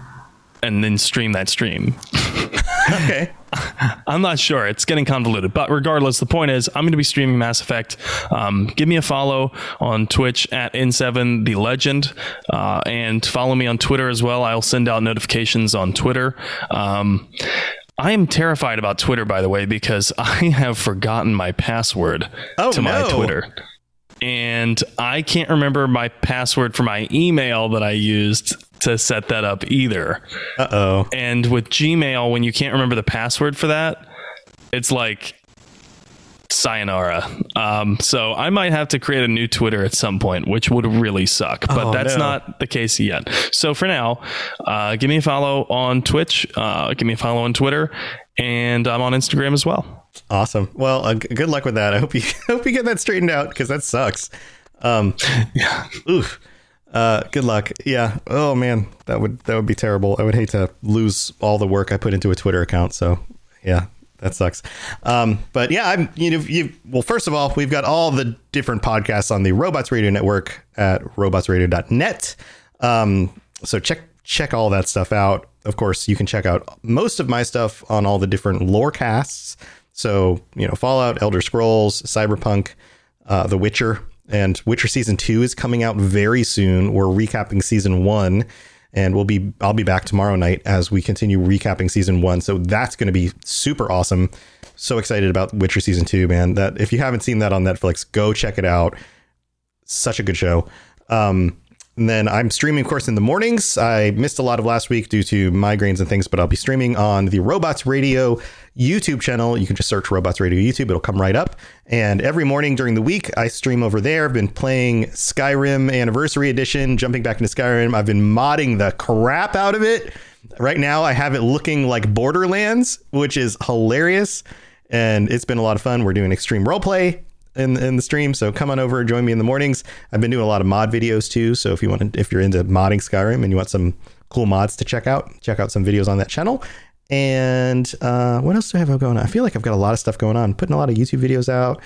And then stream that stream. [laughs] okay. [laughs] I'm not sure. It's getting convoluted, but regardless, the point is I'm going to be streaming Mass Effect. Um, give me a follow on Twitch at N7 The Legend, uh, and follow me on Twitter as well. I'll send out notifications on Twitter. Um, I am terrified about Twitter, by the way, because [laughs] I have forgotten my password Oh, to my no. Twitter. And I can't remember my password for my email that I used to set that up either. Uh oh. And with Gmail, when you can't remember the password for that, it's like sayonara. Um, so I might have to create a new Twitter at some point, which would really suck. But Oh, that's no. not the case yet. So for now, uh, give me a follow on Twitch. Uh, give me a follow on Twitter, and I'm on Instagram as well. Awesome. Well, uh, g- good luck with that. I hope you [laughs] hope you get that straightened out because that sucks. Um, [laughs] yeah. Oof. Uh, good luck. Yeah. Oh man, that would that would be terrible. I would hate to lose all the work I put into a Twitter account. So yeah, that sucks. Um, but yeah, I'm you know you well first of all we've got all the different podcasts on the Robots Radio Network at robotsradio.net. Um, so check check all that stuff out. Of course, you can check out most of my stuff on all the different lore casts. So you know Fallout, Elder Scrolls, Cyberpunk, uh, The Witcher, and Witcher season two is coming out very soon. We're recapping season one, and we'll be I'll be back tomorrow night as we continue recapping season one. So that's going to be super awesome. So excited about Witcher season two, man! That if you haven't seen that on Netflix, go check it out. Such a good show. Um, and then I'm streaming, of course, in the mornings. I missed a lot of last week due to migraines and things, but I'll be streaming on the Robots Radio YouTube channel. You can just search Robots Radio YouTube, it'll come right up. And every morning during the week, I stream over there. I've been playing Skyrim Anniversary Edition, jumping back into Skyrim. I've been modding the crap out of it. Right now, I have it looking like Borderlands, which is hilarious. And it's been a lot of fun. We're doing extreme roleplay in in the stream. So come on over, and join me in the mornings. I've been doing a lot of mod videos too. So if you want to, if you're into modding Skyrim and you want some cool mods to check out, check out some videos on that channel. And uh, what else do I have going on? I feel like I've got a lot of stuff going on. Putting a lot of YouTube videos out,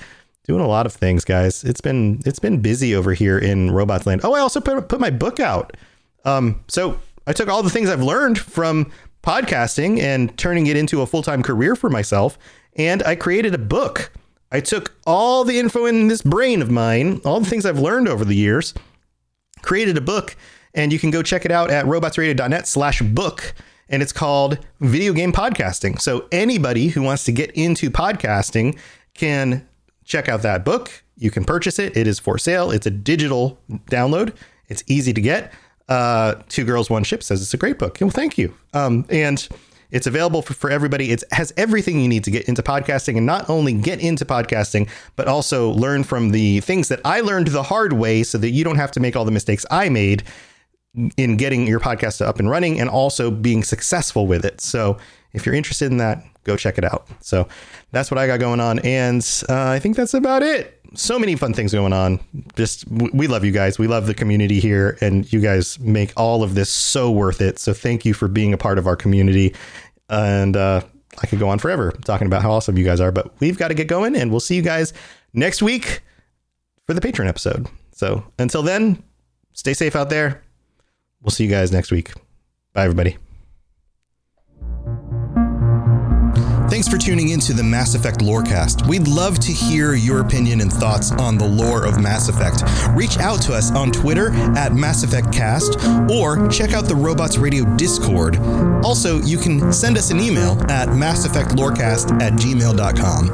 doing a lot of things, guys. It's been it's been busy over here in Robots Land. Oh, I also put put my book out. Um, so I took all the things I've learned from podcasting and turning it into a full time career for myself, and I created a book. I took all the info in this brain of mine, all the things I've learned over the years, created a book, and you can go check it out at robotsradio.net slash book. And it's called Video Game Podcasting. So anybody who wants to get into podcasting can check out that book. You can purchase it. It is for sale. It's a digital download. It's easy to get. Uh, Two Girls One Ship says it's a great book. Well, thank you. Um, and it's available for, for everybody. It has everything you need to get into podcasting and not only get into podcasting, but also learn from the things that I learned the hard way so that you don't have to make all the mistakes I made in getting your podcast up and running and also being successful with it. So if you're interested in that, go check it out. So that's what I got going on. And uh, I think that's about it. So many fun things going on. Just we love you guys. We love the community here, and you guys make all of this so worth it. So thank you for being a part of our community. And uh, I could go on forever talking about how awesome you guys are, but we've got to get going, and we'll see you guys next week for the Patreon episode. So until then, stay safe out there. We'll see you guys next week. Bye, everybody. Thanks for tuning in to the Mass Effect Lorecast. We'd love to hear your opinion and thoughts on the lore of Mass Effect. Reach out to us on Twitter at Mass Effect Cast or check out the Robots Radio Discord. Also, you can send us an email at masseffectlorecast at gmail.com.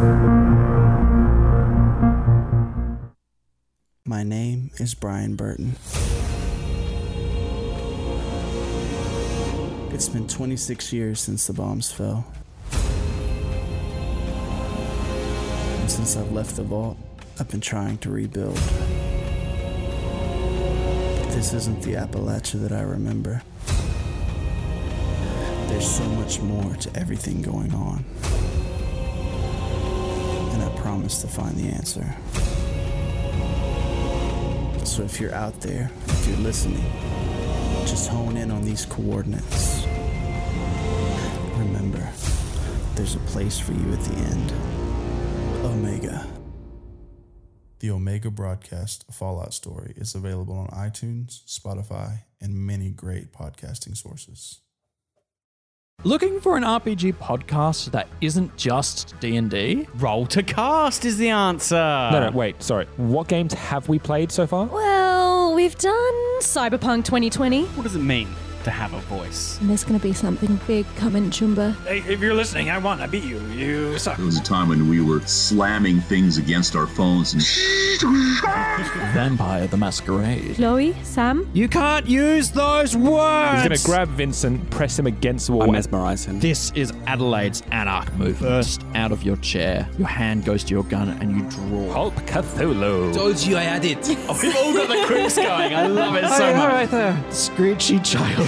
My name is Brian Burton. It's been 26 years since the bombs fell. Since I've left the vault, I've been trying to rebuild. This isn't the Appalachia that I remember. There's so much more to everything going on. And I promise to find the answer. So if you're out there, if you're listening, just hone in on these coordinates. Remember, there's a place for you at the end. Omega. The Omega broadcast Fallout story is available on iTunes, Spotify, and many great podcasting sources. Looking for an RPG podcast that isn't just D&D? Role to cast is the answer. No, no, wait, sorry. What games have we played so far? Well, we've done Cyberpunk 2020. What does it mean to have a voice? And there's going to be something big coming, Choomba. Hey, if you're listening, I want to beat you. You suck. There was a time when we were slamming things against our phones and. Vampire the Masquerade. Chloe, Sam? You can't use those words! He's going to grab Vincent, press him against the wall. I mesmerize him. This is Adelaide's Anarch move. First out of your chair. Your hand goes to your gun and you draw. Hulk Cthulhu. Told you I had it. [laughs] Oh, we've all got the quips going. I love it so much. right there. Screechy child.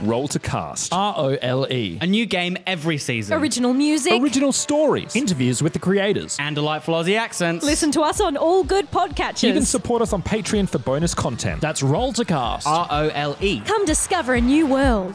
Role to cast. R O L E. A new game every season. Original music. Original stories. Interviews with the creators. and delightful Aussie accents. Listen to us on all good podcatchers. You can support us on Patreon for bonus content. That's Role to Cast. R O L E. Come discover a new world.